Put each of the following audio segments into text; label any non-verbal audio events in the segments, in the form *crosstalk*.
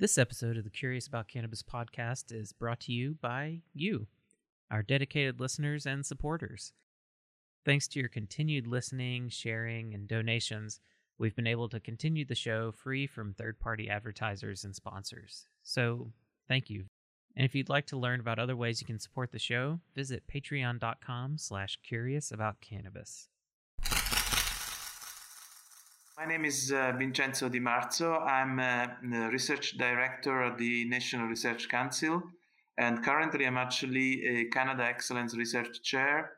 This episode of the Curious About Cannabis podcast is brought to you by you, our dedicated listeners and supporters. Thanks to your continued listening, sharing, and donations, we've been able to continue the show free from third party advertisers and sponsors. So, thank you. And if you'd like to learn about other ways you can support the show, visit patreon.com slash curious about cannabis. My name is uh, Vincenzo Di Marzo. I'm uh, the research director at the National Research Council, and currently I'm actually a Canada Excellence Research Chair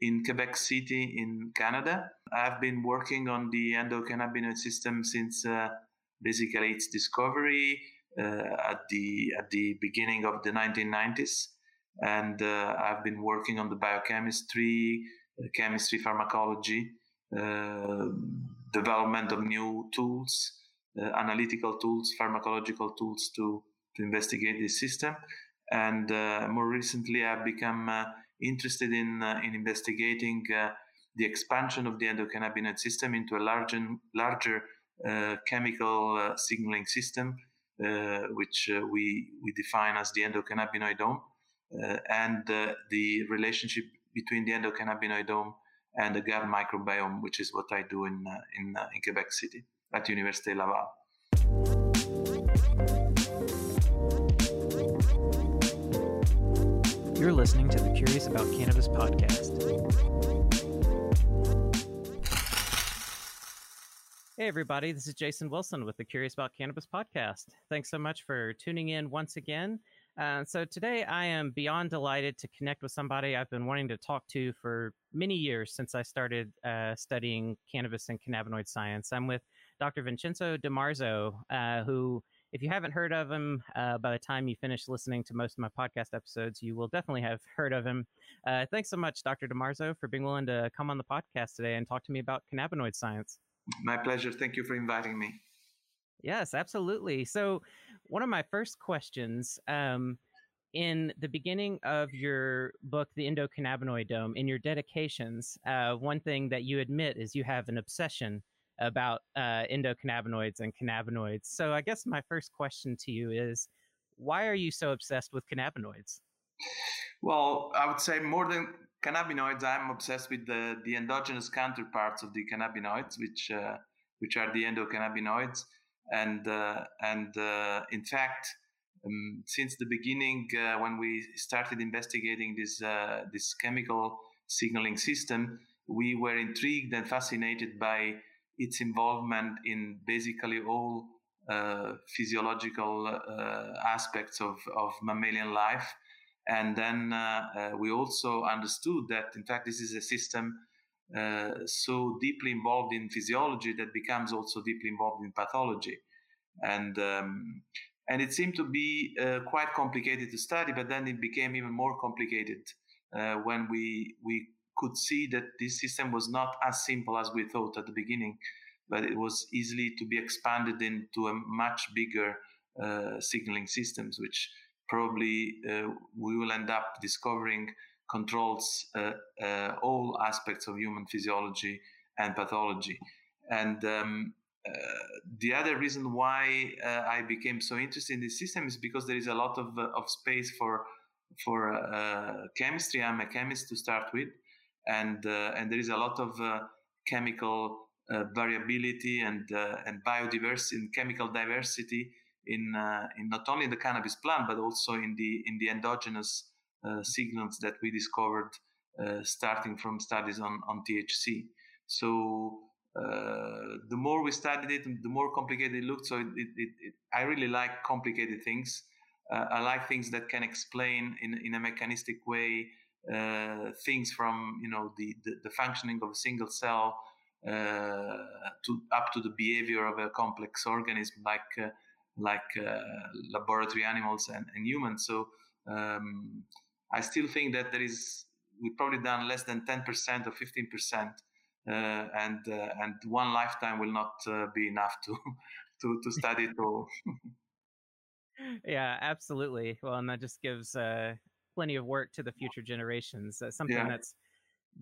in Quebec City in Canada. I've been working on the endocannabinoid system since uh, basically its discovery uh, at the at the beginning of the 1990s, and uh, I've been working on the biochemistry, uh, chemistry, pharmacology development of new tools, uh, analytical tools, pharmacological tools to, to investigate this system. And uh, more recently, I've become uh, interested in, uh, in investigating uh, the expansion of the endocannabinoid system into a larger, larger uh, chemical signaling system, which we, we define as the endocannabinoidome, and the relationship between the endocannabinoidome and the gut microbiome, which is what I do in, uh, in, uh, in Quebec City at Université Laval. You're listening to the Curious About Cannabis podcast. Hey, everybody, this is Jason Wilson with the Curious About Cannabis podcast. Thanks so much for tuning in once again. Uh, so today I am beyond delighted to connect with somebody I've been wanting to talk to for many years since I started uh, studying cannabis and cannabinoid science. I'm with Dr. Vincenzo Di Marzo, uh, who, if you haven't heard of him, uh, by the time you finish listening to most of my podcast episodes, you will definitely have *laughs* heard of him. Uh, thanks so much, Dr. Di Marzo, for being willing to come on the podcast today and talk to me about cannabinoid science. My pleasure. Thank you for inviting me. Yes, absolutely. So, one of my first questions um, in the beginning of your book, The Endocannabinoidome, in your dedications, uh, one thing that you admit is you have an obsession about uh, endocannabinoids and cannabinoids. So, I guess my first question to you is why are you so obsessed with cannabinoids? Well, I would say more than cannabinoids, I'm obsessed with the, the endogenous counterparts of the cannabinoids, which uh, which are the endocannabinoids and uh, and uh, in fact, um, since the beginning, uh, when we started investigating this this chemical signaling system, we were intrigued and fascinated by its involvement in basically all uh, physiological uh, aspects of, of mammalian life. And then uh, we also understood that, in fact, this is a system uh, so deeply involved in physiology that becomes also deeply involved in pathology. And um, and it seemed to be uh, quite complicated to study, but then it became even more complicated uh, when we we could see that this system was not as simple as we thought at the beginning, but it was easily to be expanded into a much bigger uh, signaling systems, which probably uh, we will end up discovering controls uh, uh, all aspects of human physiology and pathology. And um, uh, the other reason why I became so interested in this system is because there is a lot of, of space for for chemistry. I'm a chemist to start with, and and there is a lot of chemical uh, variability and uh, and biodiversity and chemical diversity in uh, in not only the cannabis plant but also in the in the endogenous uh, signals that we discovered uh, starting from studies on, on THC. So uh, the more we studied it, the more complicated it looked. So it, it, it, I really like complicated things. I like things that can explain in, in a mechanistic way uh, things from you know the, the, the, functioning of a single cell uh, to up to the behavior of a complex organism like uh, like laboratory animals and, and humans. So um, I still think that there is we've probably done less than 10% or 15%, uh, and uh, and one lifetime will not uh, be enough to *laughs* to to study it all. *laughs* yeah, absolutely. Well, and that just gives uh, plenty of work to the future generations. Uh, something yeah. that's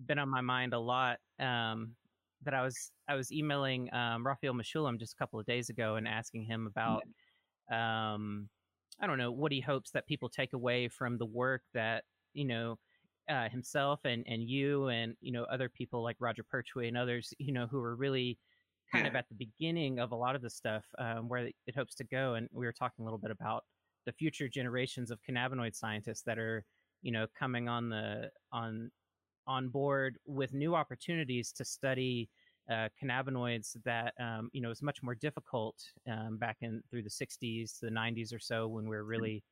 been on my mind a lot. Um, that I was I was emailing um, Raphael Mechoulam just a couple of days ago and asking him about. um, I don't know what he hopes that people take away from the work that you know uh, himself and and you and you know other people like Roger Pertwee and others you know who are really kind yeah. of at the beginning of a lot of the stuff um, where it hopes to go. And we were talking a little bit about the future generations of cannabinoid scientists that are you know coming on the on on board with new opportunities to study uh, cannabinoids that um, you know is much more difficult um, back in through the 60s to the 90s or so when we are really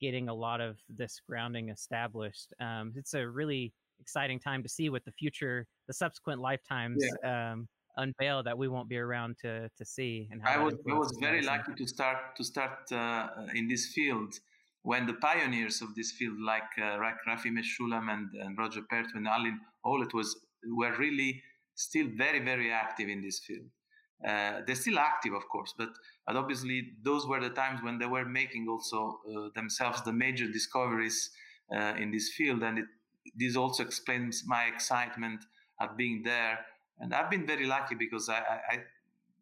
getting a lot of this grounding established. Um, it's a really exciting time to see what the future, the subsequent lifetimes yeah. um, unveil that we won't be around to to see. And I was I was very lucky to start to start uh, in this field when the pioneers of this field, like uh, Rafi Mechoulam and, and Roger Pertwee and Allyn Howlett, was were really still very very active in this field. Uh, they're still active, of course, but, but obviously those were the times when they were making also uh, themselves the major discoveries uh, in this field, and it, this also explains my excitement at being there. And I've been very lucky because I, I, I,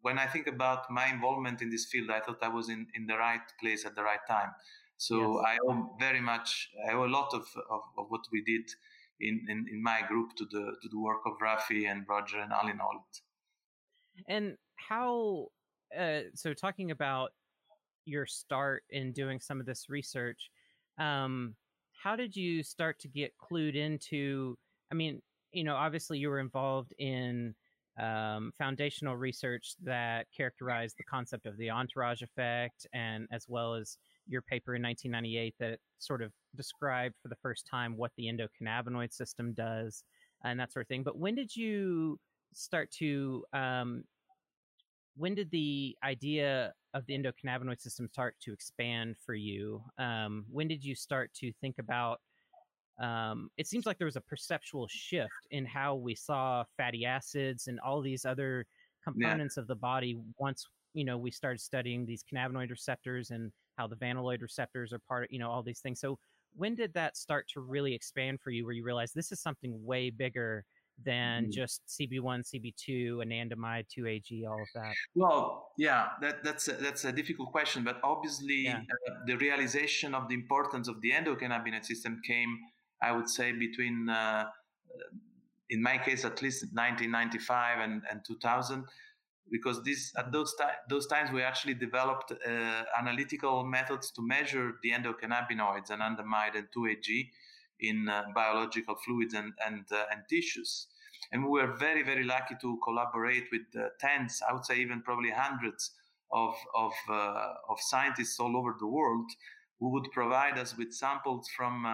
when I think about my involvement in this field, I thought I was in, in the right place at the right time. So yes. I owe very much, I owe a lot of, of, of what we did in, in, in, my group to the to the work of Rafi and Roger and Allyn Howlett. And how uh, so talking about your start in doing some of this research um, how did you start to get clued into i mean you know obviously you were involved in um, foundational research that characterized the concept of the entourage effect and as well as your paper in 1998 that sort of described for the first time what the endocannabinoid system does and that sort of thing but when did you start to um, when did the idea of the endocannabinoid system start to expand for you? Um, when did you start to think about? Um, it seems like there was a perceptual shift in how we saw fatty acids and all these other components yeah. of the body once you know we started studying these cannabinoid receptors and how the vanilloid receptors are part of you know all these things. So when did that start to really expand for you, where you realized this is something way bigger than mm-hmm. just CB1, CB2, anandamide, 2AG, all of that? Well, yeah, that, that's a, that's a difficult question, but obviously yeah. uh, the realization of the importance of the endocannabinoid system came, I would say, between, uh, in my case, at least 1995 and, and 2000. Because this, at those, ti- those times, we actually developed uh, analytical methods to measure the endocannabinoids, and anandamide and 2AG, in uh, biological fluids and and, uh, and tissues. And we were very very lucky to collaborate with uh, tens, I would say even probably hundreds of of of scientists all over the world who would provide us with samples from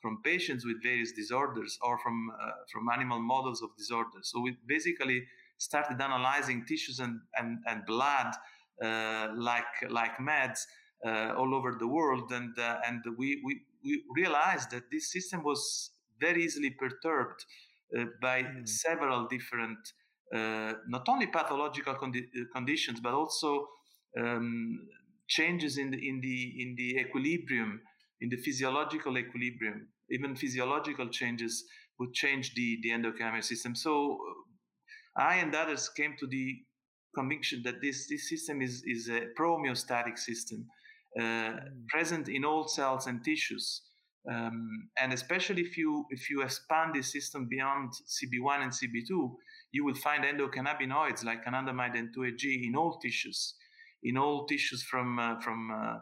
from patients with various disorders or from uh, from animal models of disorders. So we basically started analyzing tissues and and, and blood uh, like like meds uh, all over the world, and and we, we we realized that this system was very easily perturbed uh, by mm. several different, uh, not only pathological condi- uh, conditions, but also um, changes in the, in, the, in the equilibrium, in the physiological equilibrium. Even physiological changes would change the, the endocannabinoid system. So uh, I and others came to the conviction that this, this system is, is a pro-homeostatic system uh, mm. present in all cells and tissues. Um, and especially if you if you expand this system beyond CB1 and CB2, you will find endocannabinoids like anandamide and 2-AG in all tissues, in all tissues from uh, from uh, uh,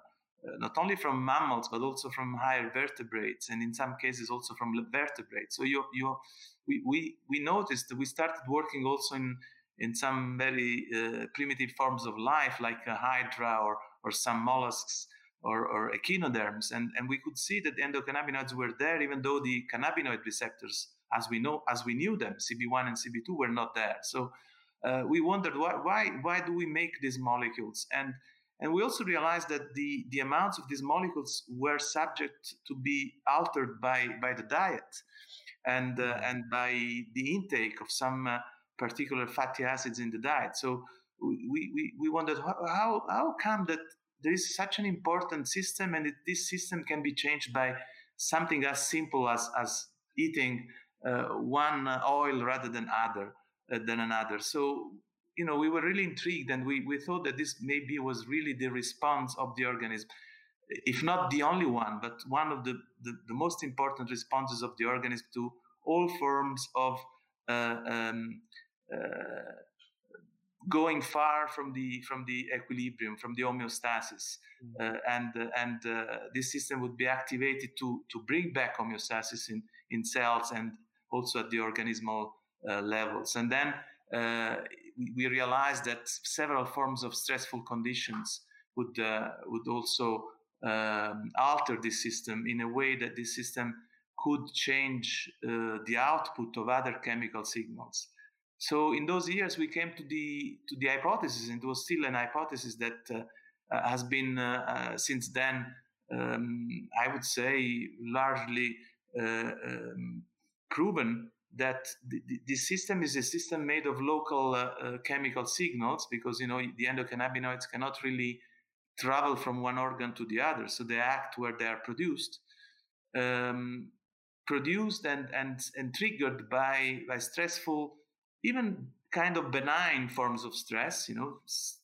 not only from mammals but also from higher vertebrates, and in some cases also from vertebrates. So you you we we, noticed that we started working also in in some very uh, primitive forms of life like a hydra or or some mollusks or, or echinoderms. And, and we could see that the endocannabinoids were there, even though the cannabinoid receptors, as we know, as we knew them, CB1 and CB2 were not there. So uh, we wondered why, why, why do we make these molecules? And, and we also realized that the, the amounts of these molecules were subject to be altered by, by the diet and, uh, mm-hmm. and by the intake of some uh, particular fatty acids in the diet. So we, we, we wondered how, how come that there is such an important system and it, this system can be changed by something as simple as, as eating uh, one oil rather than other uh, than another so you know, we were really intrigued and we, we thought that this maybe was really the response of the organism, if not the only one, but one of the, the, the most important responses of the organism to all forms of uh, um, uh, going far from the from the equilibrium, from the homeostasis, mm-hmm. uh, and uh, and uh, this system would be activated to to bring back homeostasis in in cells and also at the organismal uh, levels. And then uh, we realized that several forms of stressful conditions would uh, would also um, alter this system in a way that this system could change the output of other chemical signals. So in those years, we came to the to the hypothesis, and it was still an hypothesis that uh, uh, has been uh, uh since then, um, I would say, largely uh, um, proven that the, the, system is a system made of local uh, chemical signals because you know the endocannabinoids cannot really travel from one organ to the other, so they act where they are produced. Um, produced and, and, and triggered by, by stressful even kind of benign forms of stress, you know, s-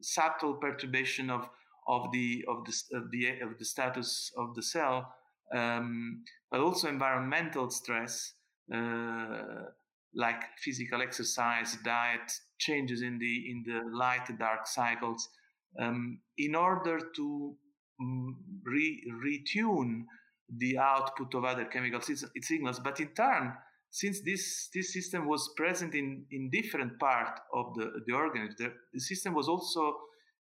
subtle perturbation of of the of the of the of the status of the cell, um, but also environmental stress uh, like physical exercise, diet, changes in the in the light dark cycles, um, in order to mm, re- retune the output of other chemical signals, but in turn since this, this system was present in, in different part of the, the organism, the, the system was also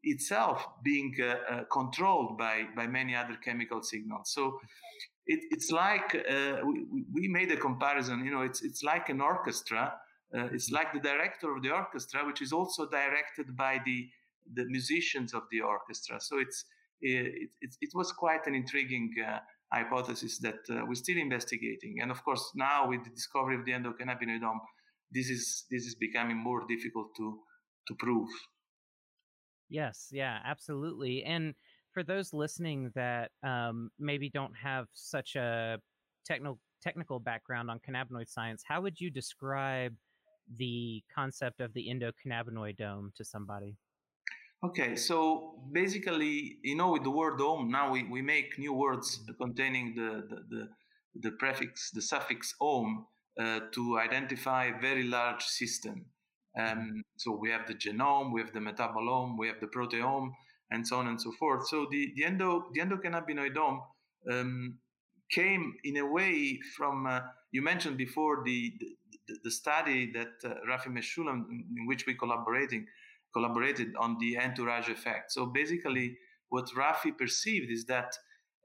itself being uh, uh, controlled by, by many other chemical signals. So it, it's like uh, we, we made a comparison, you know, it's, it's like an orchestra. Uh, it's mm-hmm. like the director of the orchestra, which is also directed by the, the musicians of the orchestra. So it's, it, it, it was quite an intriguing uh, hypothesis that uh, we're still investigating. And of course, now with the discovery of the endocannabinoidome, this is this is becoming more difficult to to prove. Yes, yeah, absolutely. And for those listening that um, maybe don't have such a technical technical background on cannabinoid science, how would you describe the concept of the endocannabinoidome to somebody? Okay, so basically, you know, with the word "om," now we, we make new words containing the, the, the, the prefix, the suffix "om" uh, to identify a very large system. Um, so we have the genome, we have the metabolome, we have the proteome, and so on and so forth. So the, the, endo, the endocannabinoidome um, came in a way from, uh, you mentioned before the, the, the study that uh, Rafi Mechoulam, in which we collaborating, collaborated on the entourage effect. So basically, what Rafi perceived is that,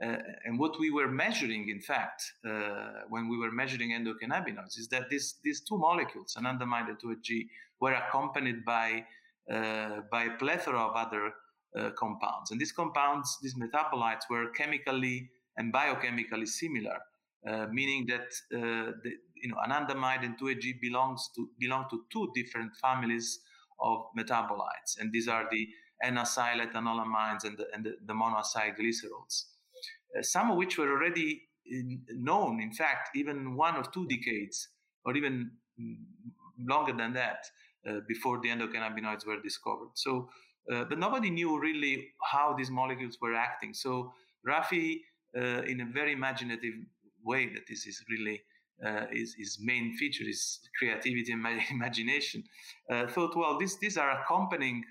uh, and what we were measuring, in fact, uh, when we were measuring endocannabinoids, is that these these two molecules, anandamide and 2-AG, were accompanied by uh, by a plethora of other uh, compounds, and these compounds, these metabolites, were chemically and biochemically similar, uh, meaning that uh, the, you know anandamide and 2-AG belongs to belong to two different families of metabolites, and these are the N-acyl ethanolamines and the, and the, the monoacyl glycerols, uh, some of which were already in, known, in fact, even one or two decades, or even longer than that, uh, before the endocannabinoids were discovered. So, uh, but nobody knew really how these molecules were acting. So, Rafi, uh, in a very imaginative way, that this is really uh, his, his, main feature is creativity and *laughs* imagination, uh, thought, well, this, these are accompanying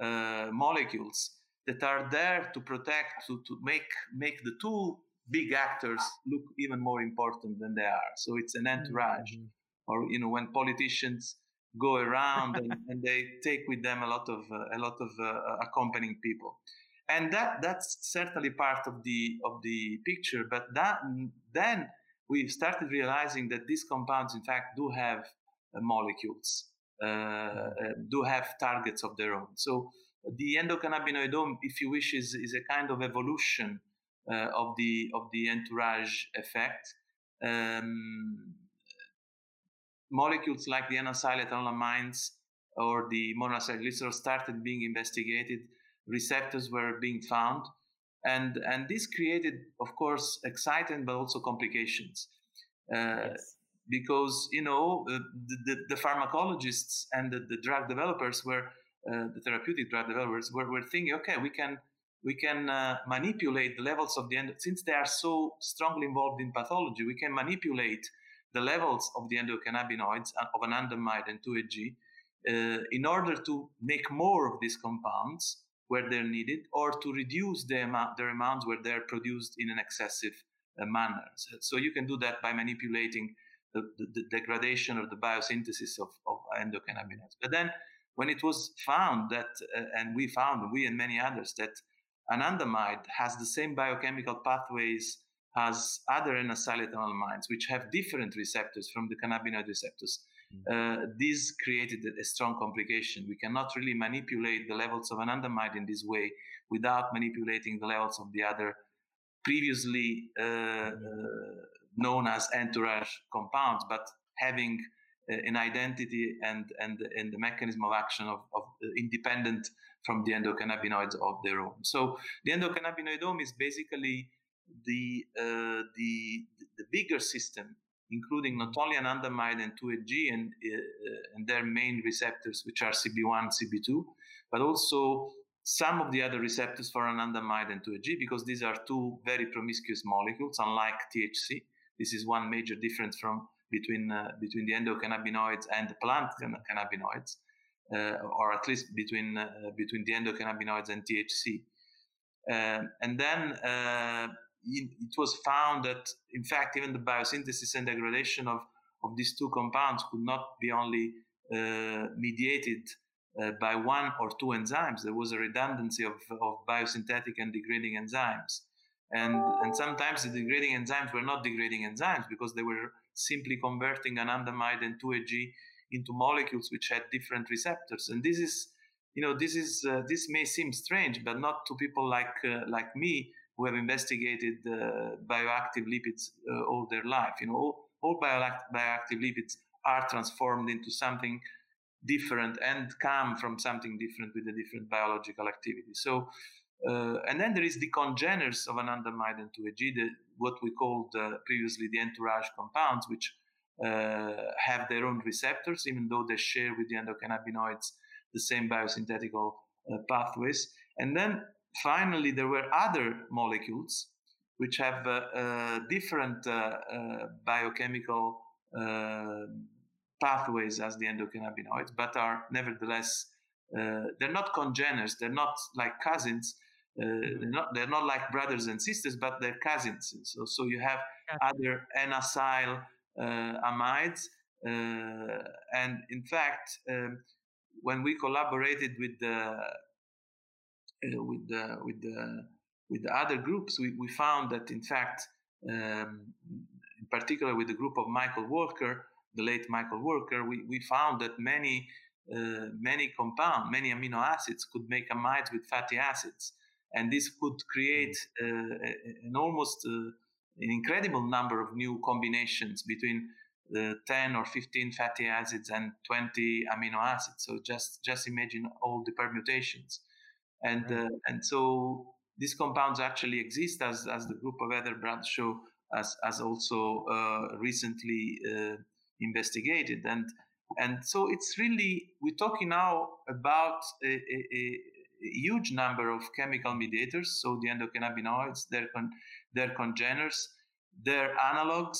uh, molecules that are there to protect, to, to make, make the two big actors look even more important than they are. So it's an entourage. Mm-hmm. Or, you know, when politicians go around and, and, they take with them a lot of, uh, a lot of uh, accompanying people. And that, that's certainly part of the, of the picture. But that, then we started realizing that these compounds, in fact, do have uh, molecules, uh, uh, do have targets of their own. So the endocannabinoidome, if you wish, is, is a kind of evolution uh, of the of the entourage effect. Um, molecules like the N-acyl or the monoacylglycerol started being investigated. Receptors were being found, and and this created, of course, excitement but also complications. Uh, yes. because you know the, the, the pharmacologists and the, the, drug developers were uh, the therapeutic drug developers were, were thinking, okay, we can we can uh, manipulate the levels of the end since they are so strongly involved in pathology. We can manipulate the levels of the endocannabinoids uh, of anandamide and 2-AG uh, in order to make more of these compounds where they're needed or to reduce the amount, their amounts where they're produced in an excessive uh, manner. So, so, you can do that by manipulating the, the, the degradation or the biosynthesis of, of, endocannabinoids. But then when it was found that, uh, and we found, we and many others, that anandamide has the same biochemical pathways as other N-acylethanolamines, which have different receptors from the cannabinoid receptors. Mm-hmm. Uh, this created a strong complication. We cannot really manipulate the levels of anandamide in this way without manipulating the levels of the other previously uh, mm-hmm. uh, known as entourage compounds, but having uh, an identity and, and, and the mechanism of action of, of uh, independent from the endocannabinoids of their own. So the endocannabinoidome is basically the, uh, the, the bigger system, including not only anandamide and 2-AG and, uh, and their main receptors, which are CB1, CB2, but also some of the other receptors for anandamide and 2-AG, because these are two very promiscuous molecules, unlike THC. This is one major difference from between uh, between the endocannabinoids and the plant cannabinoids, uh, or at least between uh, between the endocannabinoids and THC. Um, and then uh, it was found that, in fact, even the biosynthesis and degradation of, of these two compounds could not be only uh, mediated uh, by one or two enzymes. There was a redundancy of, of biosynthetic and degrading enzymes. And, and sometimes the degrading enzymes were not degrading enzymes because they were simply converting anandamide and 2-AG into molecules which had different receptors. And this is, you know, this is uh, this may seem strange, but not to people like uh, like me who have investigated uh, bioactive lipids uh, all their life. You know, all, all bioactive lipids are transformed into something different and come from something different with a different biological activity. So, uh, and then there is the congeners of anandamide and 2-AG, the, what we called uh, previously the entourage compounds, which uh, have their own receptors, even though they share with the endocannabinoids the same biosynthetical uh, pathways. And then finally, there were other molecules which have uh, uh, different biochemical pathways as the endocannabinoids, but are nevertheless uh, they're not congeners. They're not like cousins. Uh, mm-hmm. they're not they're not like brothers and sisters, but they're cousins. So so you have other N-acyl uh, amides, uh, and in fact, um, when we collaborated with the uh, with the with the with the other groups, we, we found that in fact, um, in particular with the group of Michael Walker, the late Michael Walker, we, we found that many uh, many compounds, many amino acids could make amides with fatty acids, and this could create uh, an almost uh, an incredible number of new combinations between the 10 or 15 fatty acids and 20 amino acids. So just just imagine all the permutations, and right. uh, and so these compounds actually exist as as the group of Heather Bradshaw as, has also uh, recently uh, investigated and and so it's really we're talking now about a, a, a huge number of chemical mediators so the endocannabinoids their con, their congeners their analogs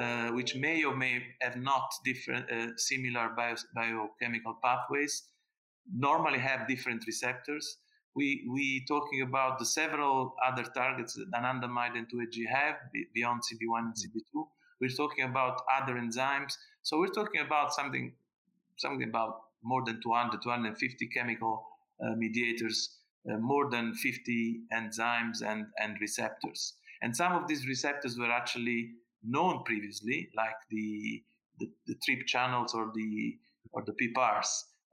uh, which may or may have not different uh, similar bio, biochemical pathways normally have different receptors we we talking about the several other targets that anandamide and 2-AG have beyond CB1 and CB2 we're talking about other enzymes. So we're talking about something, something about more than 200, 250 chemical uh, mediators, uh, more than 50 enzymes and, and receptors. And some of these receptors were actually known previously, like the, the, the TRP channels or the, or the PPARs.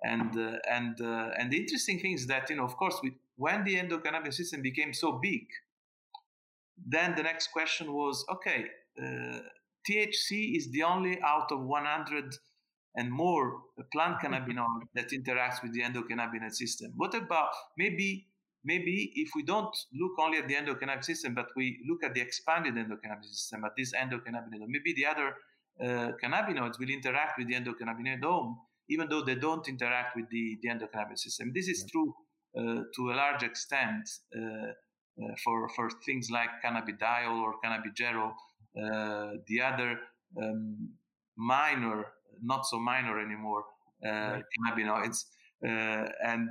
And, uh, and, uh, and the interesting thing is that, you know, of course, we, when the endocannabinoid system became so big, then the next question was, okay, uh, THC is the only out of 100 and more plant cannabinoid that interacts with the endocannabinoid system. What about maybe maybe if we don't look only at the endocannabinoid system, but we look at the expanded endocannabinoid system, at this endocannabinoid, maybe the other uh, cannabinoids will interact with the endocannabinoid endocannabinoidome, even though they don't interact with the, the endocannabinoid system. This is true uh, to a large extent uh, uh, for, for things like cannabidiol or cannabigerol, uh, the other um, minor, not so minor anymore, right. cannabinoids. and,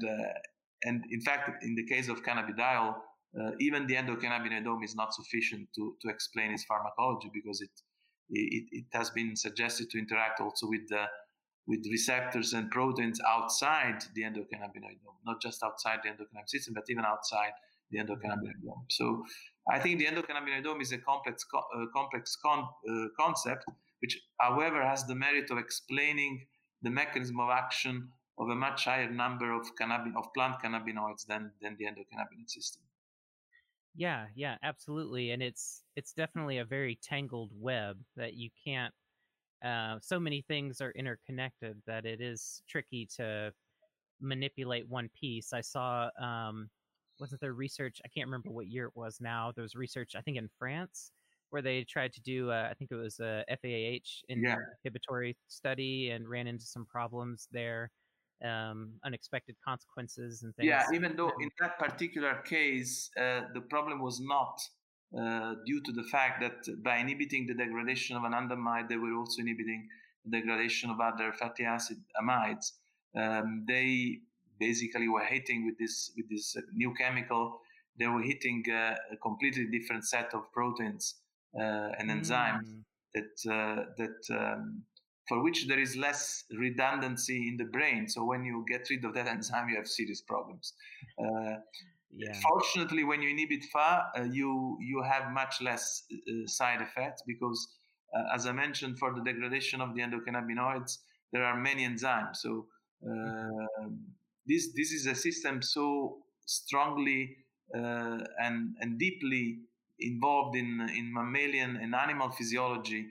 and in fact, in the case of cannabidiol, uh, even the endocannabinoidome is not sufficient to, to explain its pharmacology because it, it, it has been suggested to interact also with the, with receptors and proteins outside the endocannabinoidome, not just outside the endocannabinoid system, but even outside the endocannabinoidome. So I think the endocannabinoidome is a complex, uh, complex con- uh, concept, which, however, has the merit of explaining the mechanism of action of a much higher number of, cannabin- of plant cannabinoids than, than the endocannabinoid system. Yeah, yeah, absolutely, and it's it's definitely a very tangled web that you can't. Uh, so many things are interconnected that it is tricky to manipulate one piece. I saw, um, wasn't there research? I can't remember what year it was now. There was research, I think, in France where they tried to do, uh, I think it was a FAAH inhibitory yeah. study and ran into some problems there um, unexpected consequences and things. Yeah, even though in that particular case, uh, the problem was not uh, due to the fact that by inhibiting the degradation of an anandamide, they were also inhibiting the degradation of other fatty acid amides. Um, they basically were hitting with this with this new chemical. They were hitting uh, a completely different set of proteins uh, and enzymes mm. that uh, that um, for which there is less redundancy in the brain. So when you get rid of that *laughs* enzyme, you have serious problems. Uh, yeah. Fortunately, when you inhibit FAAH, uh, you you have much less uh, side effects because, uh, as I mentioned, for the degradation of the endocannabinoids, there are many enzymes. So um, this this is a system so strongly uh, and and deeply involved in in mammalian and animal physiology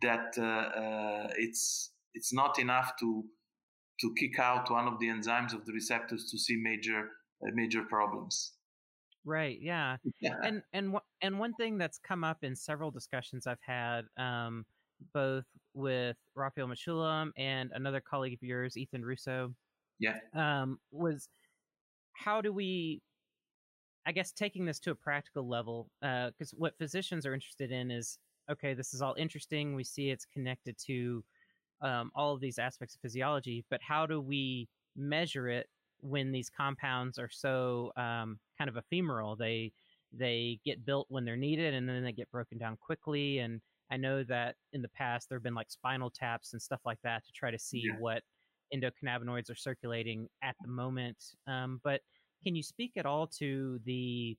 that uh, uh, it's it's not enough to to kick out one of the enzymes of the receptors to see major uh, major problems. Right. Yeah. *laughs* yeah. And and and one thing that's come up in several discussions I've had, um, both with Raphael Mechoulam and another colleague of yours, Ethan Russo. Yeah. Um, was how do we I guess taking this to a practical level, because uh, what physicians are interested in is okay, this is all interesting. We see it's connected to um, all of these aspects of physiology, but how do we measure it when these compounds are so um, kind of ephemeral? They they get built when they're needed, and then they get broken down quickly. And I know that in the past there have been like spinal taps and stuff like that to try to see yeah. what endocannabinoids are circulating at the moment. Um, but can you speak at all to the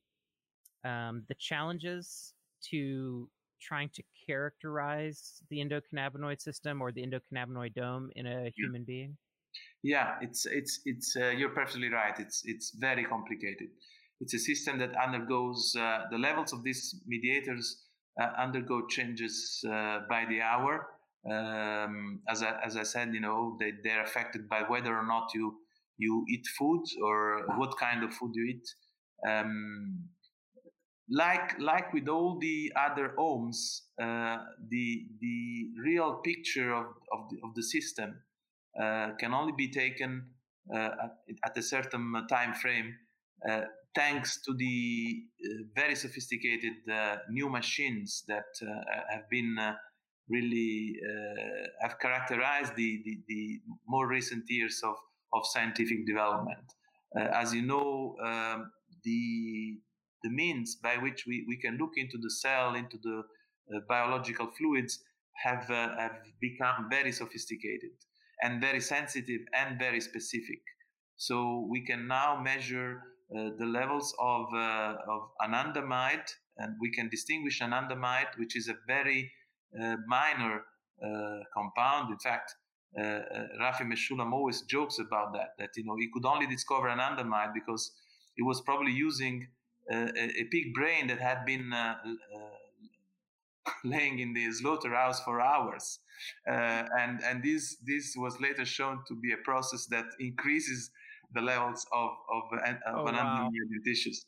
um, the challenges to trying to characterize the endocannabinoid system or the endocannabinoidome in a human being? Yeah, it's it's it's uh, you're perfectly right. It's it's very complicated. It's a system that undergoes uh, the levels of these mediators uh, undergo changes uh, by the hour. Um, as I, as I said, you know, they they're affected by whether or not you you eat food or what kind of food you eat. Um, like like with all the other omes, uh, the the real picture of of the, of the system can only be taken uh, at, a certain time frame, uh, thanks to the uh, very sophisticated uh, new machines that have been really have characterized the, the, the more recent years of of scientific development. as you know, um, the the means by which we, we can look into the cell, into the uh, biological fluids, have, uh, have become very sophisticated and very sensitive and very specific. So we can now measure uh, the levels of, uh, of anandamide, and we can distinguish anandamide, which is a very uh, minor uh, compound. In fact, uh, uh, Rafi Mechoulam always jokes about that, that you know he could only discover anandamide because he was probably using a, pig brain that had been *laughs* laying in the slaughterhouse for hours. Uh, and and this this was later shown to be a process that increases the levels of of, of oh, anandamide wow. in tissues.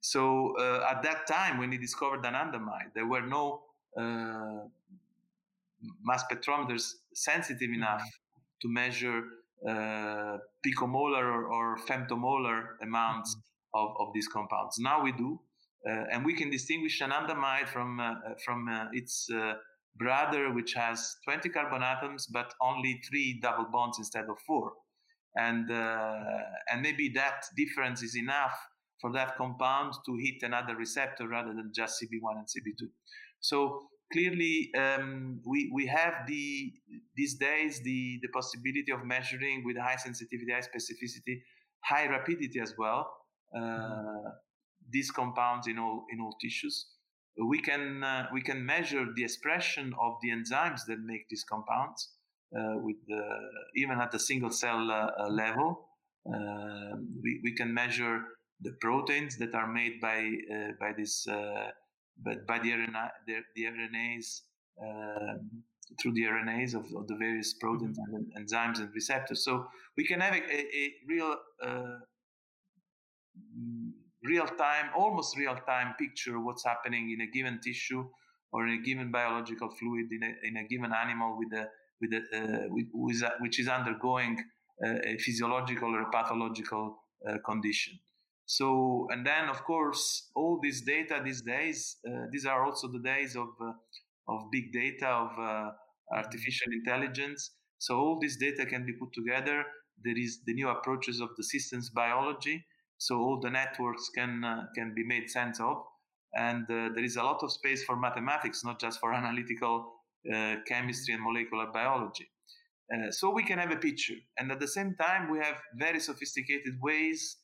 So uh, at that time, when he discovered anandamide, there were no uh, mass spectrometers sensitive enough mm-hmm. to measure uh, picomolar or, or, femtomolar amounts mm-hmm. of, of these compounds. Now we do, and we can distinguish anandamide from uh, from uh, its uh, brother, which has 20 carbon atoms but only three double bonds instead of four, and and maybe that difference is enough for that compound to hit another receptor rather than just CB1 and CB2. So clearly, um, we we have the these days the the possibility of measuring with high sensitivity, high specificity, high rapidity as well. Uh, these compounds in all in all tissues. We can uh, we can measure the expression of the enzymes that make these compounds uh, with the, even at the single cell uh, uh, level. Um, we, we can measure the proteins that are made by uh, by this uh, but by the, RNA, the, the RNAs um, through the RNAs of, of, the various proteins mm-hmm. and enzymes and receptors. So we can have a, a, a real uh, real time, almost real time picture of what's happening in a given tissue or in a given biological fluid in a, in a given animal with a with a, uh, with, which is undergoing uh, a physiological or a pathological uh, condition. So, and then of course, all this data these days, uh, these are also the days of, uh, of big data, of uh, artificial intelligence. So all this data can be put together. There is the new approaches of the systems biology. So all the networks can, uh, can be made sense of. And uh, there is a lot of space for mathematics, not just for *laughs* analytical uh, chemistry and molecular biology. so we can have a picture. And at the same time, we have very sophisticated ways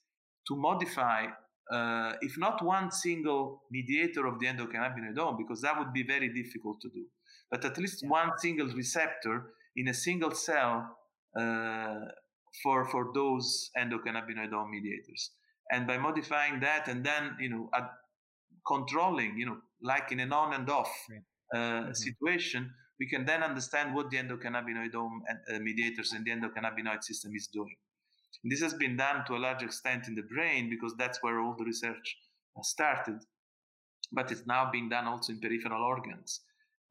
to modify, uh, if not one single mediator of the endocannabinoidome, because that would be very difficult to do, but at least one single receptor in a single cell uh, for for those endocannabinoidome mediators. And by modifying that, and then you know, controlling, you know, like in an on and off right. uh, mm-hmm. situation, we can then understand what the endocannabinoidome uh, mediators and the endocannabinoid system is doing. This has been done to a large extent in the brain because that's where all the research started, but it's now being done also in peripheral organs.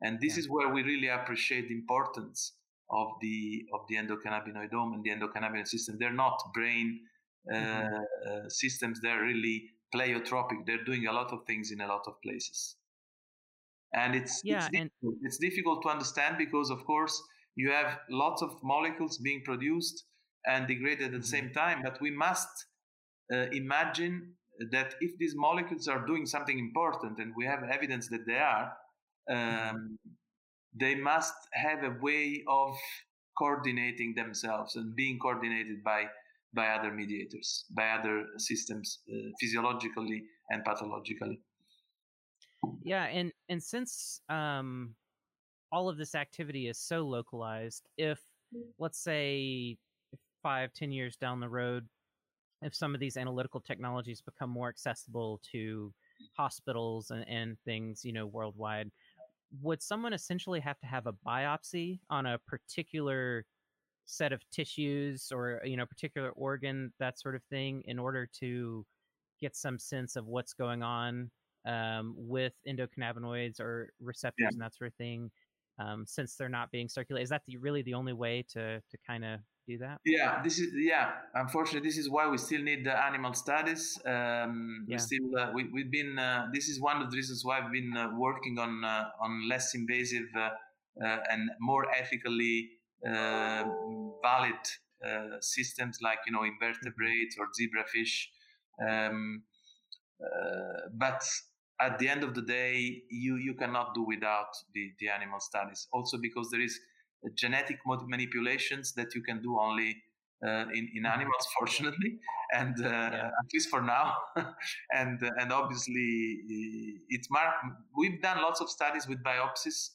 And this yeah. is where we really appreciate the importance of the of the endocannabinoidome and the endocannabinoid system. They're not brain mm-hmm. uh, systems; they're really pleiotropic. They're doing a lot of things in a lot of places. And it's yeah, it's, difficult. And- it's difficult to understand because, of course, you have lots of molecules being produced and degraded at the mm-hmm. same time. But we must uh, imagine that if these molecules are doing something important, and we have evidence that they are, mm-hmm. um, they must have a way of coordinating themselves and being coordinated by by other mediators, by other systems, uh, physiologically and pathologically. Yeah, and and since um, all of this activity is so localized, if let's say five, ten years down the road, if some of these analytical technologies become more accessible to hospitals and, and things, you know, worldwide, would someone essentially have to have a biopsy on a particular set of tissues or you know particular organ that sort of thing in order to get some sense of what's going on um, with endocannabinoids or receptors yeah. and that sort of thing um, since they're not being circulated is that the, really the only way to to kind of do that? Yeah, this is yeah. Unfortunately, this is why we still need the animal studies. Um, yeah. We still uh, we, we've been. Uh, this is one of the reasons why I've been uh, working on uh, on less invasive uh, uh, and more ethically valid systems like you know invertebrates or zebrafish. Um, but at the end of the day, you you cannot do without the the animal studies. Also because there is genetic manipulations that you can do only uh, in, in mm-hmm. animals, *laughs* fortunately, and uh, yeah. at least for now. *laughs* and and obviously, it's mar- we've done lots of studies with biopsies.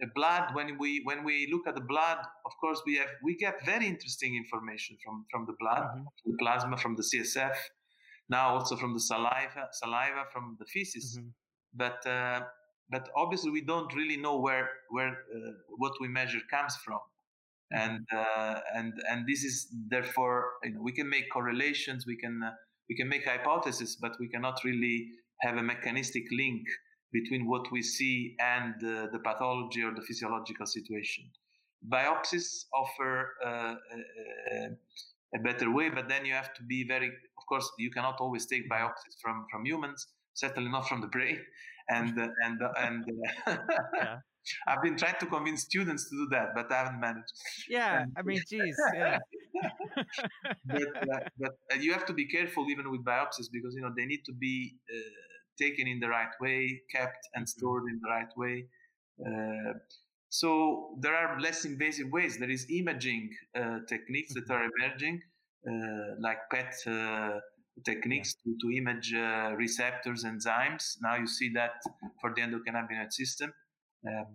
The blood, when we when we look at the blood, of course, we have we get very interesting information from from the blood, mm-hmm. from the plasma, from the CSF, now also from the saliva, saliva from the feces. Mm-hmm. But uh, but obviously we don't really know where where uh, what we measure comes from mm-hmm. and uh, and and this is therefore you know, we can make correlations we can uh, we can make hypotheses but we cannot really have a mechanistic link between what we see and uh, the pathology or the physiological situation. Biopsies offer uh, a, a, better way, but then you have to be very. Of course, you cannot always take biopsies from from humans, certainly not from the brain, *laughs* and uh, and and. *laughs* yeah. I've been trying to convince students to do that, but I haven't managed. Yeah, I mean, geez, *laughs* yeah. but, uh, but uh, you have to be careful even with biopsies because you know they need to be uh, taken in the right way, kept and mm-hmm. stored in the right way. Uh, so there are less invasive ways. There is imaging uh, techniques that are mm-hmm. emerging, uh, like PET uh, techniques yeah. to, to image uh, receptors, enzymes. Now you see that for the endocannabinoid system, um,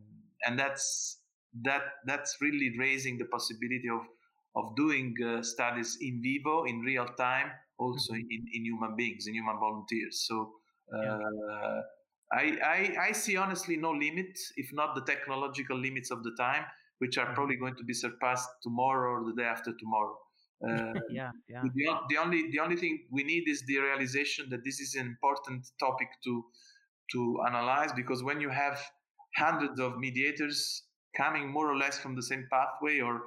and that's that that's really raising the possibility of of doing uh, studies in vivo in real time, also mm-hmm. in, in human beings, in human volunteers. So yeah. Uh, I, I, I see honestly no limit, if not the technological limits of the time, which are mm-hmm. probably going to be surpassed tomorrow or the day after tomorrow. Uh, *laughs* yeah, yeah. The, the, only the only thing we need is the realization that this is an important topic to to analyze because when you have hundreds of mediators coming more or less from the same pathway or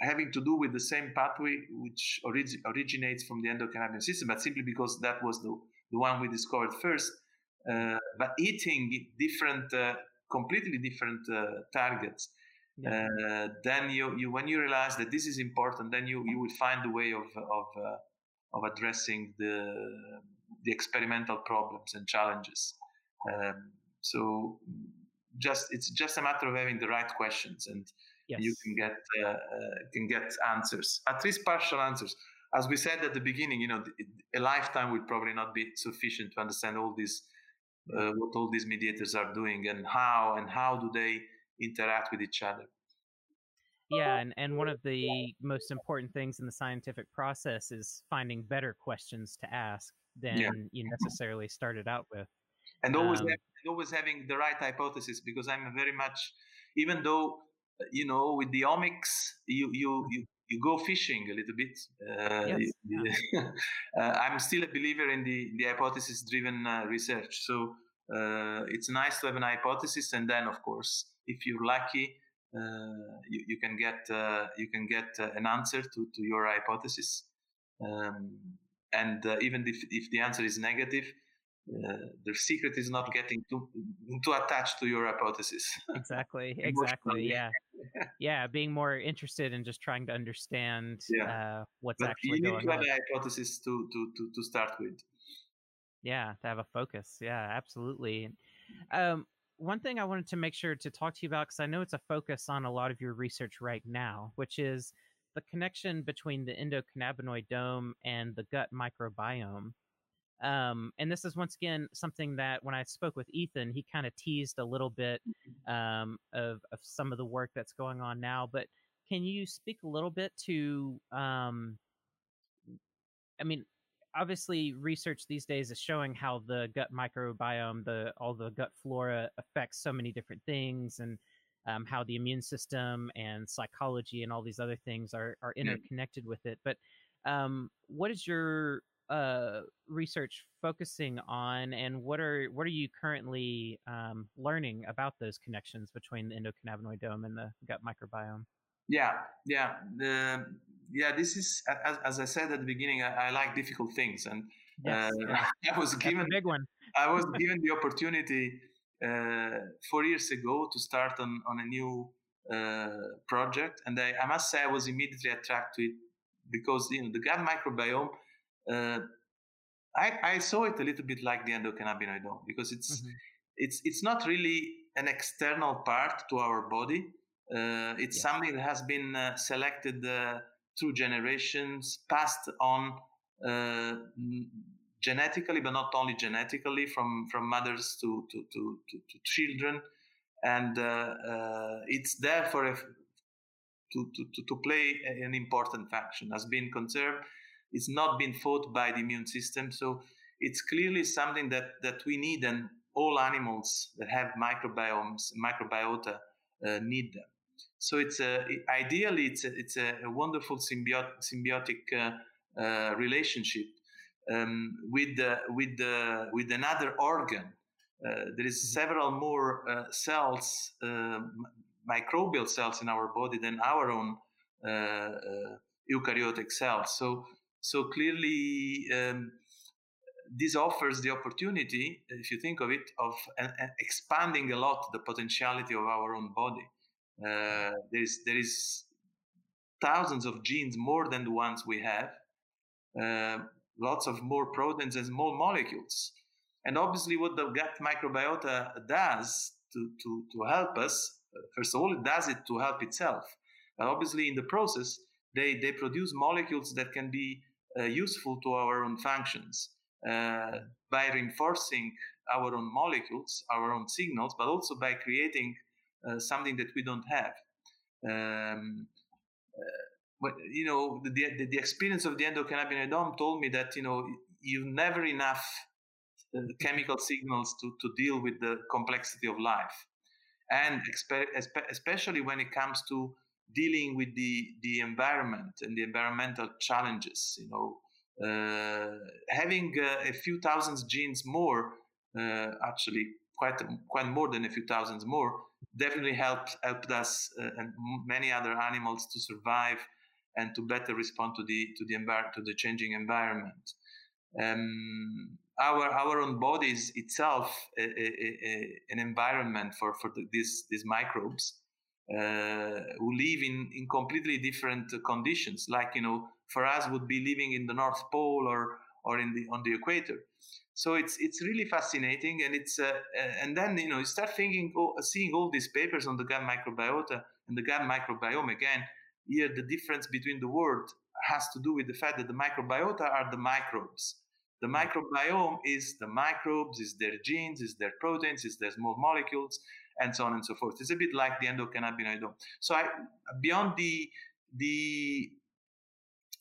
having to do with the same pathway which orig- originates from the endocannabinoid system, but simply because that was the the one we discovered first, uh, but eating different, uh, completely different uh, targets. Yeah. Uh, then you, you, when you realize that this is important, then you, you will find a way of, of, uh, of addressing the, the experimental problems and challenges. Um, so just, it's just a matter of having the right questions and yes. you can get, uh, can get answers, at least partial answers as we said at the beginning, you know, a lifetime will probably not be sufficient to understand all these, uh, what all these mediators are doing and how and how do they interact with each other. Yeah, and, and one of the most important things in the scientific process is finding better questions to ask than yeah. you necessarily started out with. And always, um, have, always having the right hypothesis because I'm very much, even though you know with the omics you you you you go fishing a little bit. Uh, yes. *laughs* uh, I'm still a believer in the, the hypothesis driven uh, research. So uh, it's nice to have an hypothesis, and then, of course, if you're lucky, uh, you, you, can get uh, you can get an answer to, to your hypothesis. Um, and even if, if the answer is negative, the secret is not getting too too attached to your hypothesis. exactly. *laughs* Exactly. yeah. *laughs* Yeah. Being more interested in just trying to understand yeah. uh, what's but actually going on. You need to have a hypothesis to, to to to start with. Yeah, to have a focus. Yeah, absolutely. Um, one thing I wanted to make sure to talk to you about because I know it's a focus on a lot of your research right now, which is the connection between the endocannabinoidome and the gut microbiome. Um, and this is once again something that when I spoke with Ethan, he kind of teased a little bit mm-hmm. um, of, of some of the work that's going on now. But can you speak a little bit to, um, I mean, obviously research these days is showing how the gut microbiome, the all the gut flora affects so many different things and um, how the immune system and psychology and all these other things are, are interconnected with it. But um, what is your uh, research focusing on, and what are what are you currently um, learning about those connections between the endocannabinoidome and the gut microbiome? Yeah, yeah, the, yeah. This is as, as, I said at the beginning. I, I like difficult things, and yes, uh, yeah. *laughs* I was given big one. I was *laughs* given the opportunity uh, four years ago to start on on a new uh, project, and I, I must say I was immediately attracted to it because you know the gut microbiome uh, I, I, saw it a little bit like the endocannabinoid because it's mm-hmm. it's it's not really an external part to our body. Uh, it's yeah. something that has been uh, selected uh, through generations, passed on uh, genetically, but not only genetically from from mothers to to to, to, to children, and uh, it's there for a, to, to to play an important function. Has been conserved it's not been fought by the immune system. So it's clearly something that, that we need, and all animals that have microbiomes, microbiota, uh, need them. So it's a, ideally it's a, it's a, wonderful symbiotic, symbiotic uh, uh, relationship um, with the, with the, with another organ there is several more cells, microbial cells in our body than our own eukaryotic cells. So, so clearly, um, this offers the opportunity, if you think of it, of uh, expanding a lot the potentiality of our own body. Uh, there is there is thousands of genes more than the ones we have, uh, lots of more proteins and small molecules, and obviously what the gut microbiota does to to to help us. Uh, first of all, it does it to help itself. But obviously, in the process, they they produce molecules that can be uh, useful to our own functions. Uh, by reinforcing our own molecules, our own signals, but also by creating uh, something that we don't have. Um, but, uh, you know, the, the, the, experience of the endocannabinoidome told me that, you know, you never enough uh, chemical signals to, to deal with the complexity of life. And especially when it comes to dealing with the, the environment and the environmental challenges, you know, uh, having uh, a few thousands genes more, uh, actually quite quite more than a few thousands more, definitely helped helped us and many other animals to survive and to better respond to the to the envir- to the changing environment. Um, our our own body is itself a, a, a, an environment for for the, these these microbes uh, who live in in completely different conditions. Like you know, for us would be living in the North Pole or or in the on the equator. So it's it's really fascinating, and it's uh, uh, and then you know you start thinking, oh, seeing all these papers on the gut microbiota and the gut microbiome again. Here, the difference between the word has to do with the fact that the microbiota are the microbes. The microbiome is the microbes, is their genes, is their proteins, is their small molecules, and so on and so forth. It's a bit like the endocannabinoidome. So I, beyond the the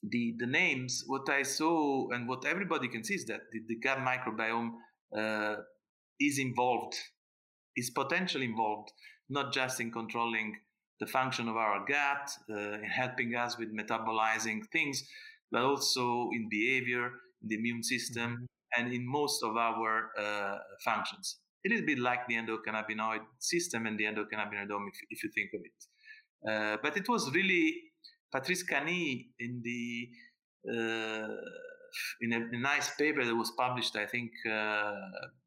the the names, what I saw and what everybody can see is that the, the gut microbiome uh, is involved, is potentially involved, not just in controlling the function of our gut, uh, in helping us with metabolizing things, but also in behavior, in the immune system, mm-hmm. and in most of our uh, functions. A bit like the endocannabinoid system and the endocannabinoidome, if, if you think of it. Uh, but it was really Patrice Cani in the uh, in a, a, nice paper that was published, I think, uh,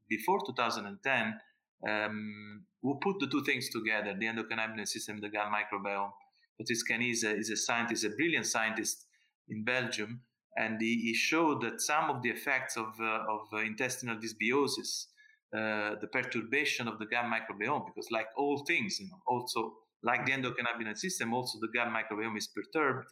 before 2010, um, who put the two things together: the endocannabinoid system, the gut microbiome. Patrice Cani is a, is a scientist, a brilliant scientist in Belgium, and he, he showed that some of the effects of uh, of uh, intestinal dysbiosis, uh, the perturbation of the gut microbiome, because like all things, you know, also like the endocannabinoid system, also the gut microbiome is perturbed,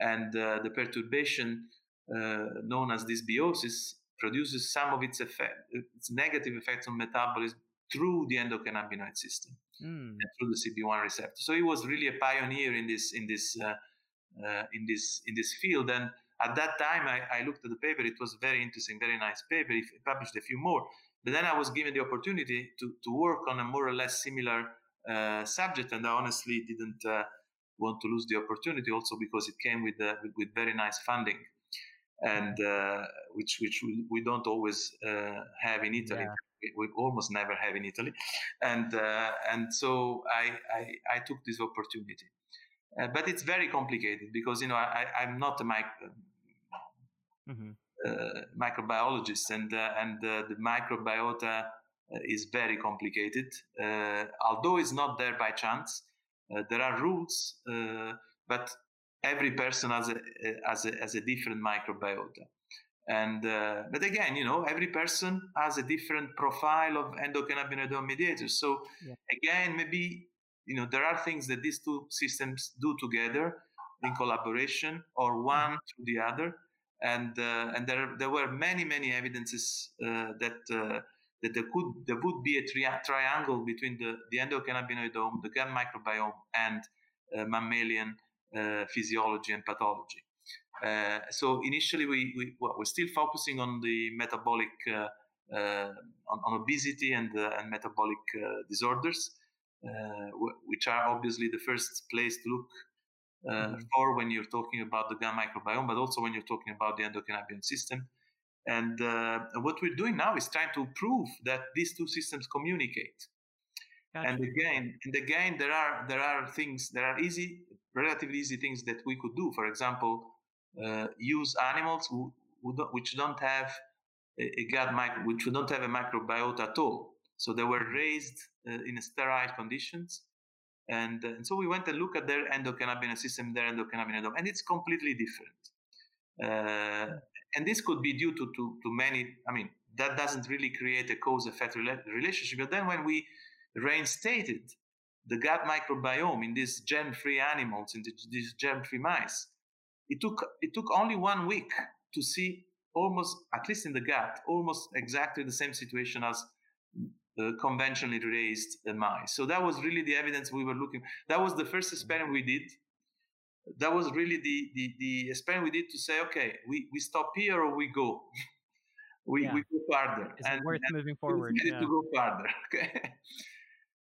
and uh, the perturbation uh, known as dysbiosis produces some of its effect, its negative effects on metabolism through the endocannabinoid system mm. and through the CB1 receptor. So he was really a pioneer in this in this uh, uh, in this in this field. And at that time, I, I, looked at the paper. It was very interesting, very nice paper. He published a few more. But then I was given the opportunity to, to work on a more or less similar uh, subject, and I honestly didn't uh, want to lose the opportunity. Also because it came with uh, with, with, very nice funding, and which which we, we, don't always have in Italy. Yeah. We almost never have in Italy, and and so I, I I took this opportunity. Uh, but it's very complicated because you know I, I'm not a micro, mm-hmm. Uh, microbiologist, and uh, and the microbiota uh, is very complicated. Uh, although it's not there by chance, uh, there are rules, but every person has a, has a, has a different microbiota. And uh, but again, you know, every person has a different profile of endocannabinoid mediators. So yeah. again, maybe you know there are things that these two systems do together in collaboration, or one mm-hmm. through the other. And uh, and there there were many many evidences uh, that that there could there would be a tri- triangle between the, the endocannabinoidome, the gut microbiome, and uh, mammalian uh, physiology and pathology. Uh, so initially, we, we well, we're still focusing on the metabolic uh, uh, on, on, obesity and uh, and metabolic disorders, which are obviously the first place to look mm-hmm. for when you're talking about the gut microbiome, but also when you're talking about the endocannabinoid system. And uh, what we're doing now is trying to prove that these two systems communicate. Gotcha. And again, and again, there are there are things there are easy, relatively easy things that we could do. For example, uh, use animals who, who don't, which don't have a, a gut micro, which don't have a microbiota at all. So they were raised uh, in sterile conditions, and, uh, and so we went and looked at their endocannabinoid system, their endocannabinoid, and it's completely different. Uh, and this could be due to, to, to many, I mean, that doesn't really create a cause effect relationship. But then when we reinstated the gut microbiome in these germ-free animals, in these germ-free mice, it took it took only one week to see almost, at least in the gut, almost exactly the same situation as the conventionally raised uh, mice. So that was really the evidence we were looking. That was the first experiment we did. That was really the the, the experiment we did to say, okay, we, we stop here or we go. *laughs* we, yeah. we go further. Is and, worth and moving forward? We yeah. to go further. *laughs* Okay.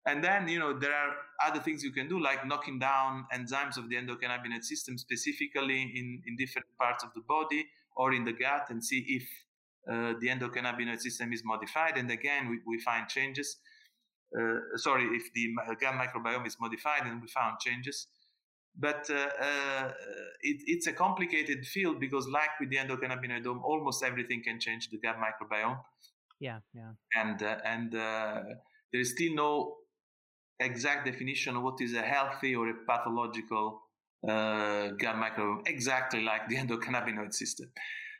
And then, you know, there are other things you can do, like knocking down enzymes of the endocannabinoid system, specifically in, in different parts of the body or in the gut, and see if uh, the endocannabinoid system is modified. And again, we, we find changes. Uh, sorry, if the gut microbiome is modified, and we found changes. But uh, uh, it, it's a complicated field because, like with the endocannabinoidome, almost everything can change the gut microbiome. Yeah, yeah. And uh, and uh, there is still no exact definition of what is a healthy or a pathological uh, gut microbiome, exactly like the *laughs* endocannabinoid system.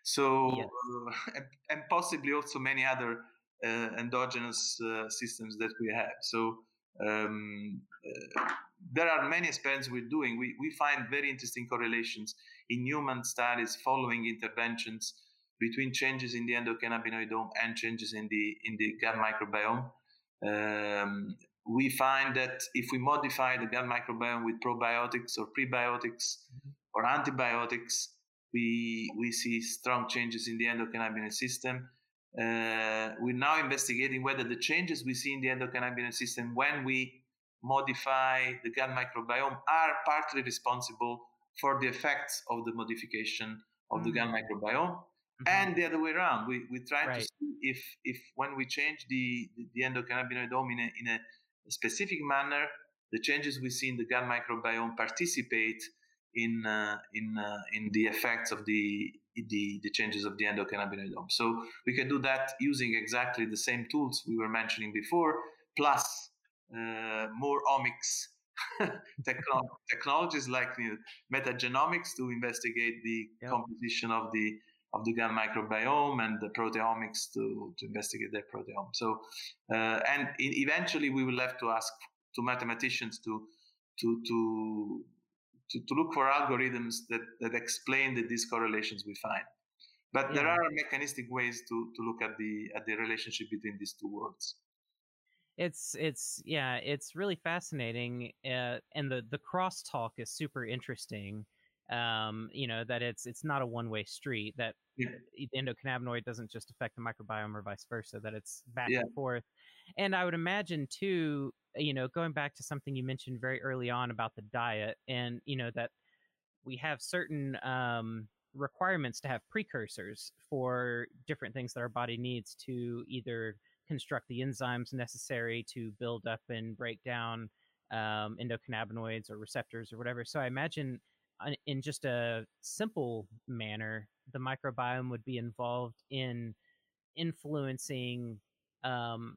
So, yes. uh, and, and, possibly also many other uh, endogenous uh, systems that we have. So, um, uh, there are many experiments we're doing. We, we find very interesting correlations in human studies following interventions between changes in the endocannabinoidome and changes in the in the gut microbiome. Um, we find that if we modify the gut microbiome with probiotics or prebiotics mm-hmm. or antibiotics, we, we see strong changes in the endocannabinoid system. Uh, we're now investigating whether the changes we see in the endocannabinoid system when we modify the gut microbiome are partly responsible for the effects of the modification of the gut mm. microbiome mm-hmm. and the other way around. We, we try right. to see if, if when we change the, the endocannabinoidome in a, in a specific manner, the changes we see in the gut microbiome participate in uh, in uh, in the effects of the, the the changes of the endocannabinoidome. So we can do that using exactly the same tools we were mentioning before, plus uh, more omics *laughs* technology, *laughs* technologies like you know, metagenomics to investigate the yep. composition of the of the gut microbiome and the proteomics to, to investigate their proteome. So, uh, and eventually we will have to ask to mathematicians to, to, to, to, to look for algorithms that, that explain the, these correlations we find. But yeah. there are mechanistic ways to, to look at the, at the relationship between these two worlds it's it's yeah it's really fascinating uh, and the the crosstalk is super interesting um, you know that it's it's not a one way street that yeah. the endocannabinoid doesn't just affect the microbiome or vice versa that it's back yeah. and forth and i would imagine too you know going back to something you mentioned very early on about the diet and you know that we have certain um, requirements to have precursors for different things that our body needs to either construct the enzymes necessary to build up and break down um, endocannabinoids or receptors or whatever so i imagine in just a simple manner, the microbiome would be involved in influencing um,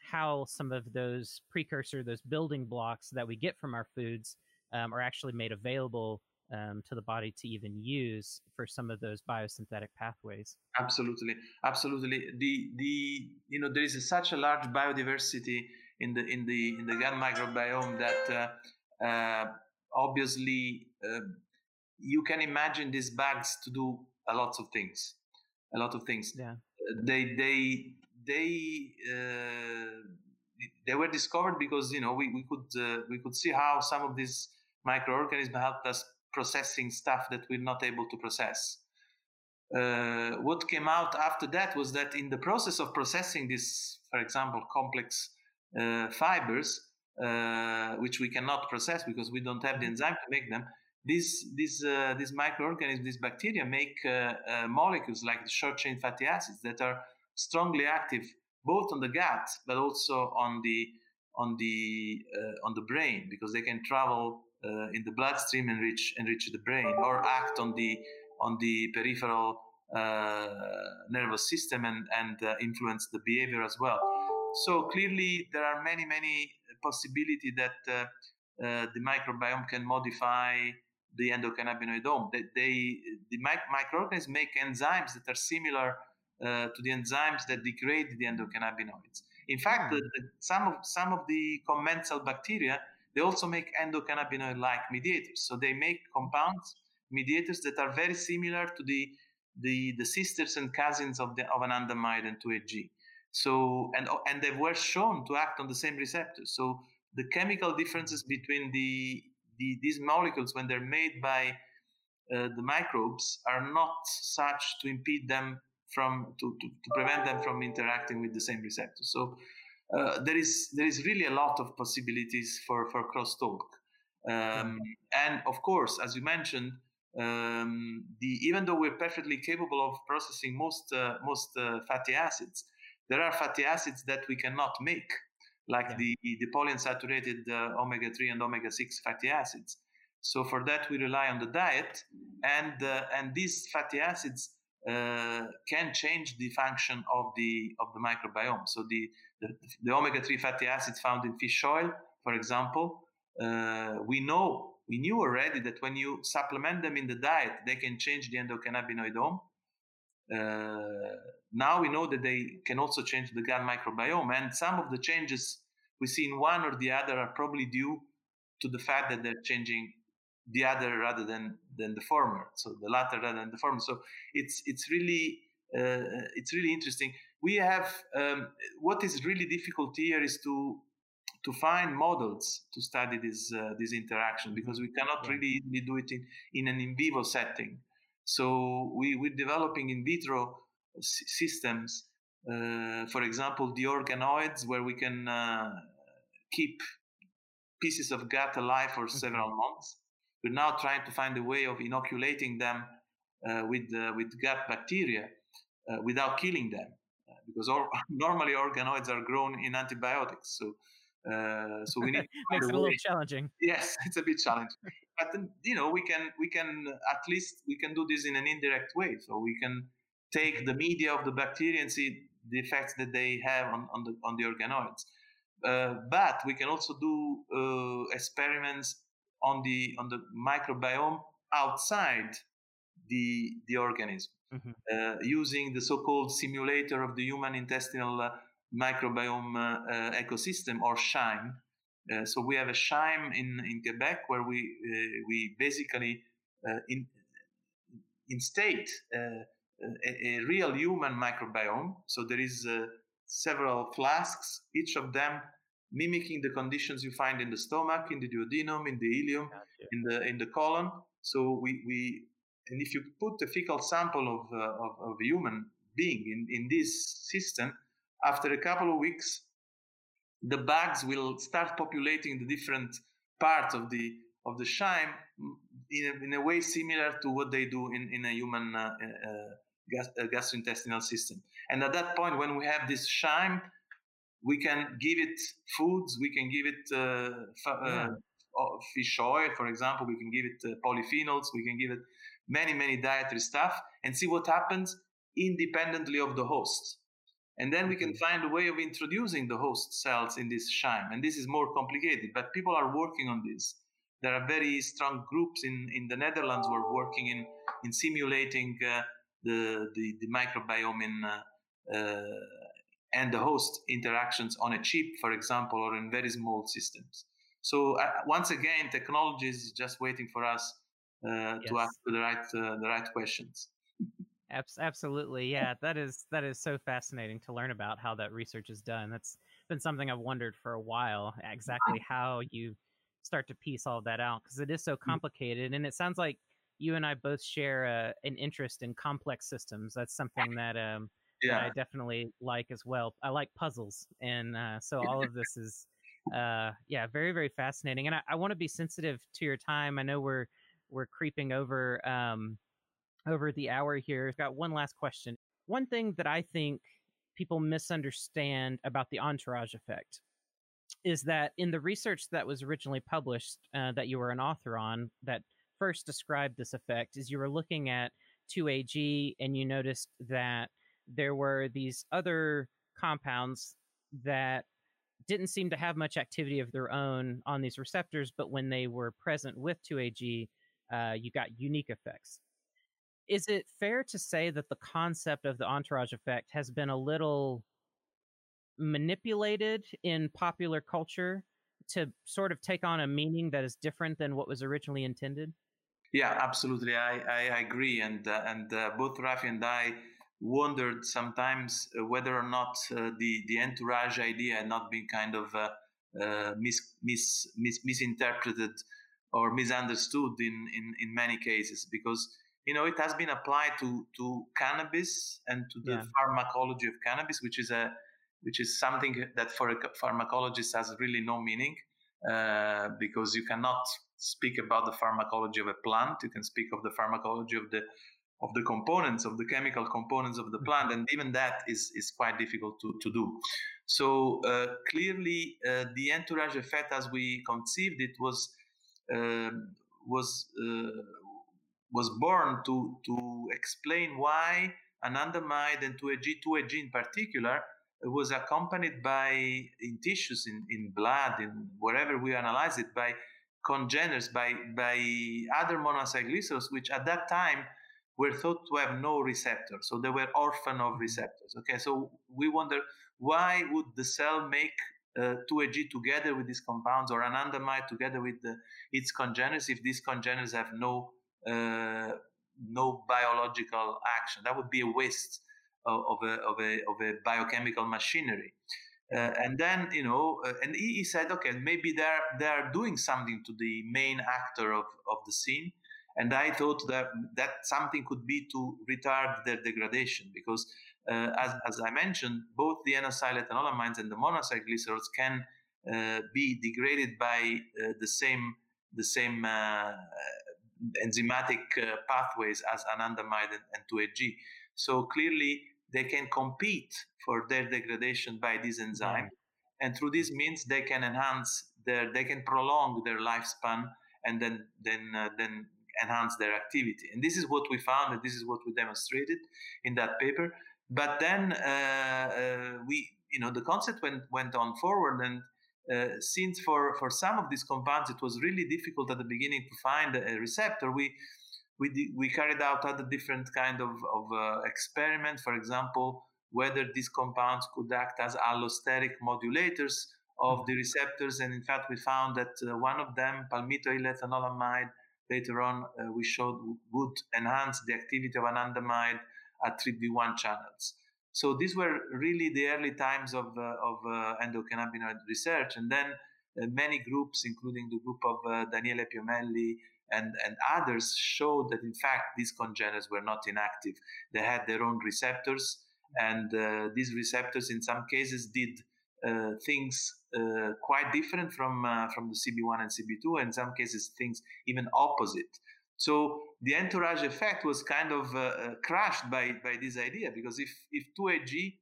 how some of those precursor, those building blocks that we get from our foods, um, are actually made available um, to the body to even use for some of those biosynthetic pathways. Absolutely, absolutely. The the you know there is a, such a large biodiversity in the in the in the gut microbiome that. Uh, uh, obviously uh, you can imagine these bags to do a lot of things a lot of things. Yeah. They they they uh, they were discovered because you know we, we could uh, we could see how some of these microorganisms helped us processing stuff that we're not able to process. Uh, what came out after that was that in the process of processing this for example complex uh, fibers uh, which we cannot process because we don't have the mm-hmm. enzyme to make them. these these uh, these microorganisms, these bacteria, make uh, uh, molecules like the short chain fatty acids that are strongly active both on the gut but also on the on the uh, on the brain because they can travel uh, in the bloodstream and reach enrich the brain or act on the on the peripheral uh, nervous system and and influence the behavior as well. So clearly, there are many many possibility that the microbiome can modify the endocannabinoidome. They, they the microorganisms make enzymes that are similar uh, to the enzymes that degrade the endocannabinoids. In fact, the, hmm. the, some of some of the commensal bacteria they also make endocannabinoid-like mediators. So they make compounds mediators that are very similar to the the, the sisters and cousins of the of an anandamide and 2-AG. So and and they were shown to act on the same receptors. So the chemical differences between the the, these molecules when they're made by uh, the microbes are not such to impede them from to, to, to, prevent them from interacting with the same receptors. So uh, there is there is really a lot of possibilities for for crosstalk. Um, mm-hmm. and of course, as you mentioned, um, the even though we're perfectly capable of processing most uh, most uh, fatty acids, there are fatty acids that we cannot make like yeah. the, the polyunsaturated uh, omega 3 and omega 6 fatty acids. So for that, we rely on the diet, and, uh, and these fatty acids uh, can change the function of the, of the microbiome. So the, the, the omega 3 fatty acids found in fish oil, for example, uh, we know, we knew already that when you supplement them in the diet, they can change the endocannabinoidome. Uh, now we know that they can also change the gut microbiome, and some of the changes we see in one or the other are probably due to the fact that they're changing the other rather than than the former, so the latter rather than the former. So it's it's really uh, it's really interesting. We have um, what is really difficult here is to to find models to study this uh, this interaction because we cannot really do it in, in an in vivo setting. So we, we're developing in vitro s- systems, uh, for example, the organoids, where we can uh, keep pieces of gut alive for mm-hmm. several months. We're now trying to find a way of inoculating them uh, with uh, with gut bacteria uh, without killing them, uh, because or, *laughs* normally organoids are grown in antibiotics. So uh, so we need *laughs* makes it a, a little challenging. Yes, *laughs* it's a bit challenging. But you know, we can we can at least we can do this in an indirect way. So we can take the media of the bacteria and see the effects that they have on, on the on the organoids. Uh, but we can also do uh, experiments on the on the microbiome outside the the organism mm-hmm. uh, using the so-called simulator of the human intestinal uh, microbiome uh, ecosystem or SHIME. Uh, so we have a SHIME in, in Quebec where we uh, we basically in instate a, a, real human microbiome. So there is several flasks, each of them mimicking the conditions you find in the stomach, in the duodenum, in the ileum, gotcha. in the in the colon. So we, we and if you put a fecal sample of, uh, of, of, a human being in, in this system, after a couple of weeks, the bugs will start populating the different parts of the of the SHIME in a, in a way similar to what they do in, in a human uh, uh, gas, uh, gastrointestinal system. And at that point, when we have this SHIME, we can give it foods, we can give it uh, uh, yeah. fish oil, for example, we can give it uh, polyphenols, we can give it many, many dietary stuff and see what happens independently of the host. And then we can mm-hmm. find a way of introducing the host cells in this SHIME. And this is more complicated, but people are working on this. There are very strong groups in, in the Netherlands who are working in, in simulating uh, the, the, the, microbiome in, uh, uh, and the host interactions on a chip, for example, or in very small systems. So uh, once again, technology is just waiting for us uh, yes. to ask the right uh, the right questions. Absolutely, yeah. That is that is so fascinating to learn about how that research is done. That's been something I've wondered for a while. Exactly how you start to piece all that out because it is so mm. complicated, and it sounds like you and I both share uh, an interest in complex systems. That's something that um, yeah. I definitely like as well. I like puzzles, and uh, so *laughs* all of this is, uh, yeah, very very fascinating. And I, I want to be sensitive to your time. I know we're we're creeping over um, over the hour here. I've got one last question. One thing that I think people misunderstand about the entourage effect is that in the research that was originally published uh, that you were an author on that first described this effect is you were looking at 2AG and you noticed that there were these other compounds that didn't seem to have much activity of their own on these receptors, but when they were present with 2AG, uh, you got unique effects. Is it fair to say that the concept of the entourage effect has been a little manipulated in popular culture to sort of take on a meaning that is different than what was originally intended? Yeah, absolutely. I, I, agree. And, uh, and uh, both Rafi and I wondered sometimes uh, whether or not uh, the, the entourage idea had not been kind of uh, uh, mis, mis, mis, misinterpreted or misunderstood in, in, in many cases because you know it has been applied to, to cannabis and to the yeah. pharmacology of cannabis, which is a which is something that for a pharmacologist has really no meaning uh, because you cannot speak about the pharmacology of a plant. You can speak of the pharmacology of the of the components of the chemical components of the mm-hmm. plant, and even that is is quite difficult to to do. So uh, clearly, uh, the entourage effect, as we conceived it, was um, was uh, was born to to explain why anandamide and 2AG, 2AG in particular, was accompanied by in tissues, in, in blood, in wherever we analyze it, by congeners, by by other monoacylglycerols, which at that time were thought to have no receptor. So they were orphan of receptors. Okay, so we wonder why would the cell make uh, 2AG together with these compounds or anandamide together with the, its congeners if these congeners have no uh, no biological action? That would be a waste of, of, a, of, a, of a biochemical machinery. Uh, and then you know, uh, and he, he, said, okay, maybe they're they're doing something to the main actor of, of the scene, and I thought that that something could be to retard their degradation because, uh, as, as I mentioned, both the N-acylethanolamines and the monoacylglycerols can uh, be degraded by uh, the same the same enzymatic pathways as anandamide and, and 2AG. So clearly, they can compete for their degradation by this enzyme, yeah. and through this means they can enhance their, they can prolong their lifespan, and then then uh, then enhance their activity. And this is what we found, and this is what we demonstrated in that paper. But then uh, uh, we, you know, the concept went went on forward, and uh, since for for some of these compounds it was really difficult at the beginning to find a receptor, we we, we carried out other different kind of, of uh, experiment. For example, whether these compounds could act as allosteric modulators of mm-hmm. the receptors. And in fact, we found that uh, one of them, palmitoylethanolamide, later on uh, we showed would enhance the activity of anandamide at TRPV1 channels. So these were really the early times of, uh, of uh, endocannabinoid research. And then uh, many groups, including the group of Daniele Piomelli, and, and others showed that in fact these congeners were not inactive. They had their own receptors, and these receptors in some cases did uh, things uh, quite different from uh, from the CB1 and CB2, and in some cases things even opposite. So the entourage effect was kind of uh, uh, crushed by by this idea because if if 2AG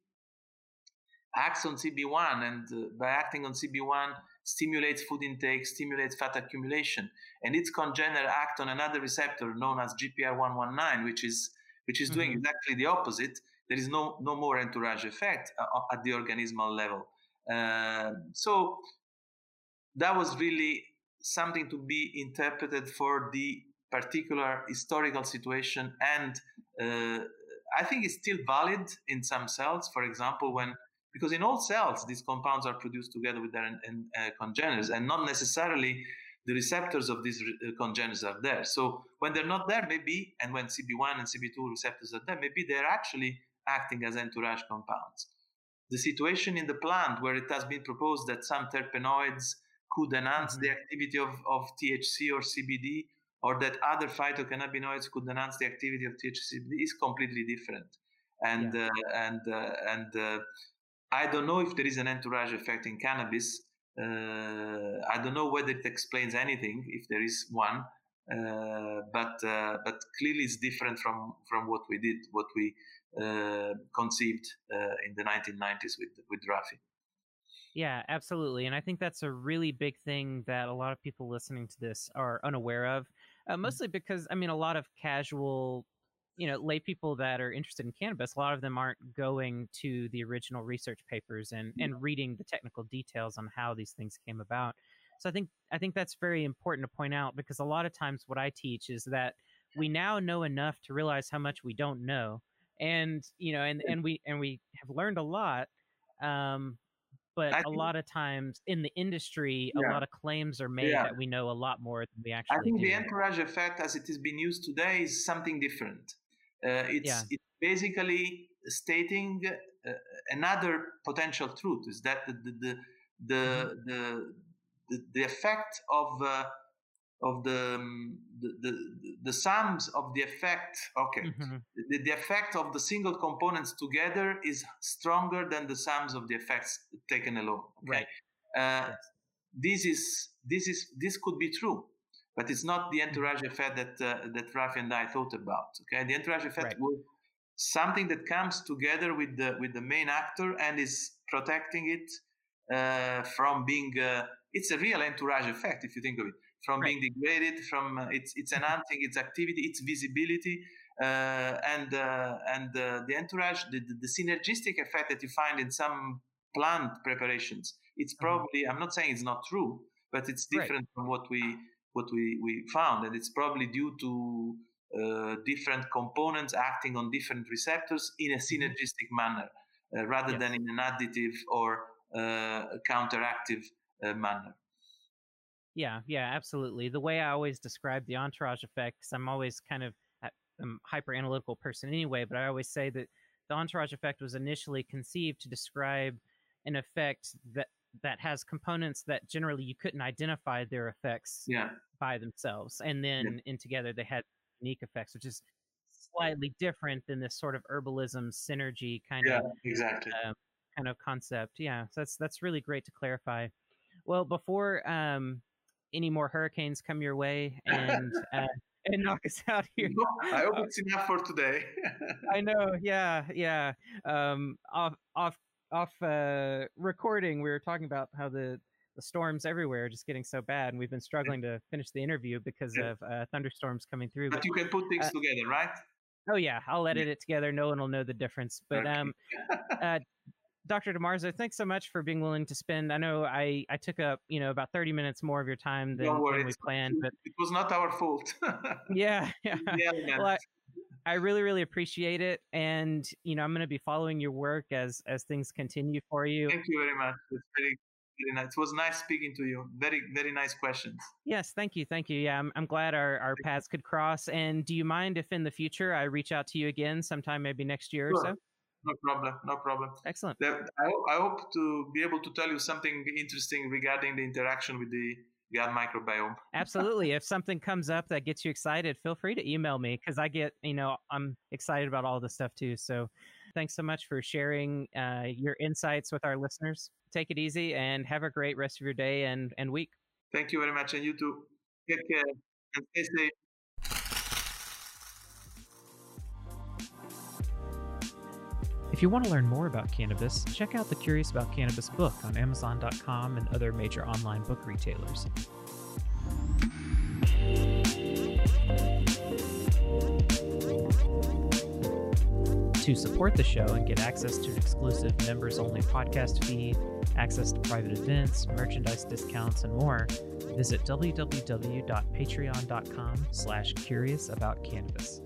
acts on CB1 and by acting on CB1 stimulates food intake, stimulates fat accumulation, and its congener act on another receptor known as GPR119, which is which is mm-hmm. doing exactly the opposite. There is no no more entourage effect uh, uh, at the organismal level. Uh, so that was really something to be interpreted for the particular historical situation, and uh, I think it's still valid in some cells. For example, when because in all cells these compounds are produced together with their uh, congeners and not necessarily the receptors of these uh, congeners are there so when they're not there maybe and when cb1 and cb2 receptors are there maybe they're actually acting as entourage compounds the situation in the plant where it has been proposed that some terpenoids could enhance mm-hmm. the activity of, of thc or cbd or that other phytocannabinoids could enhance the activity of thc is completely different and yeah. uh, and uh, and uh, I don't know if there is an entourage effect in cannabis. Uh, I don't know whether it explains anything, if there is one. uh, but uh, but clearly it's different from from what we did, what we uh, conceived in the 1990s with with Rafi. Yeah, absolutely, and I think that's a really big thing that a lot of people listening to this are unaware of. Uh, mm-hmm. mostly because I mean, a lot of casual, you know, lay people that are interested in cannabis, a lot of them aren't going to the original research papers and and reading the technical details on how these things came about. So I think I think that's very important to point out because a lot of times what I teach is that we now know enough to realize how much we don't know, and you know, and and we and we have learned a lot. Um, but think, a lot of times in the industry, yeah. a lot of claims are made yeah. that we know a lot more than we actually. I think do. the entourage effect, as it is being used today, is something different. Uh, it's, yeah. it's basically stating uh, another potential truth: is that the the the, the, mm-hmm. the the, the effect of uh, of the, um, the, the the sums of the effect okay mm-hmm. the, the effect of the single components together is stronger than the sums of the effects taken alone okay? right uh, yes. this is this is this could be true but it's not the entourage effect that uh, that Rafi and I thought about okay the entourage effect right. was something that comes together with the with the main actor and is protecting it uh, from being uh, it's a real entourage effect if you think of it from right. being degraded from uh, it's it's enhancing its activity its visibility uh, and uh, and uh, the entourage the, the, synergistic effect that you find in some plant preparations it's mm-hmm. probably mm-hmm. i'm not saying it's not true but it's different right. from what we what we, we found and it's probably due to uh, different components acting on different receptors in a mm-hmm. synergistic manner uh, rather yes. than in an additive or counteractive uh, manner. Yeah, yeah, absolutely. The way I always describe the entourage effect, because I'm always kind of a hyper analytical person anyway, but I always say that the entourage effect was initially conceived to describe an effect that that has components that generally you couldn't identify their effects yeah. by themselves, and then yeah. in together they had unique effects, which is slightly different than this sort of herbalism synergy kind yeah, of exactly uh, kind of concept. Yeah, so that's that's really great to clarify. Well, before um, any more hurricanes come your way and *laughs* uh, and knock us out here, I hope it's enough for today. I *laughs* know. Yeah, yeah. Um, off off off uh, recording, we were talking about how the the storms everywhere are just getting so bad, and we've been struggling to finish the interview because yeah. of uh, thunderstorms coming through. But, but you can put things uh, together, right? Oh yeah, I'll edit it together. No one will know the difference. But okay. um, *laughs* uh, Dr. Di Marzo, thanks so much for being willing to spend. I know I, I took up you know about thirty minutes more of your time than, than we planned, but it was not our fault. *laughs* *laughs* yeah, yeah. yeah well, I, I, really really appreciate it, and you know I'm going to be following your work as as things continue for you. Thank you very much. It's very very nice. It was nice speaking to you. Very very nice questions. Yes, thank you, thank you. Yeah, I'm I'm glad our our paths could cross. And do you mind if in the future I reach out to you again sometime, maybe next year sure. or so? No problem. No problem. Excellent. I, I hope to be able to tell you something interesting regarding the interaction with the gut microbiome. Absolutely. *laughs* If something comes up that gets you excited, feel free to email me because I get, you know, I'm excited about all this stuff too. So thanks so much for sharing uh, your insights with our listeners. Take it easy and have a great rest of your day and, and week. Thank you very much. And you too. Take care and stay safe. If you want to learn more about cannabis, check out the Curious About Cannabis book on Amazon.com and other major online book retailers. To support the show and get access to an exclusive members only podcast feed, access to private events, merchandise discounts, and more, visit www.patreon.com slash curious about cannabis.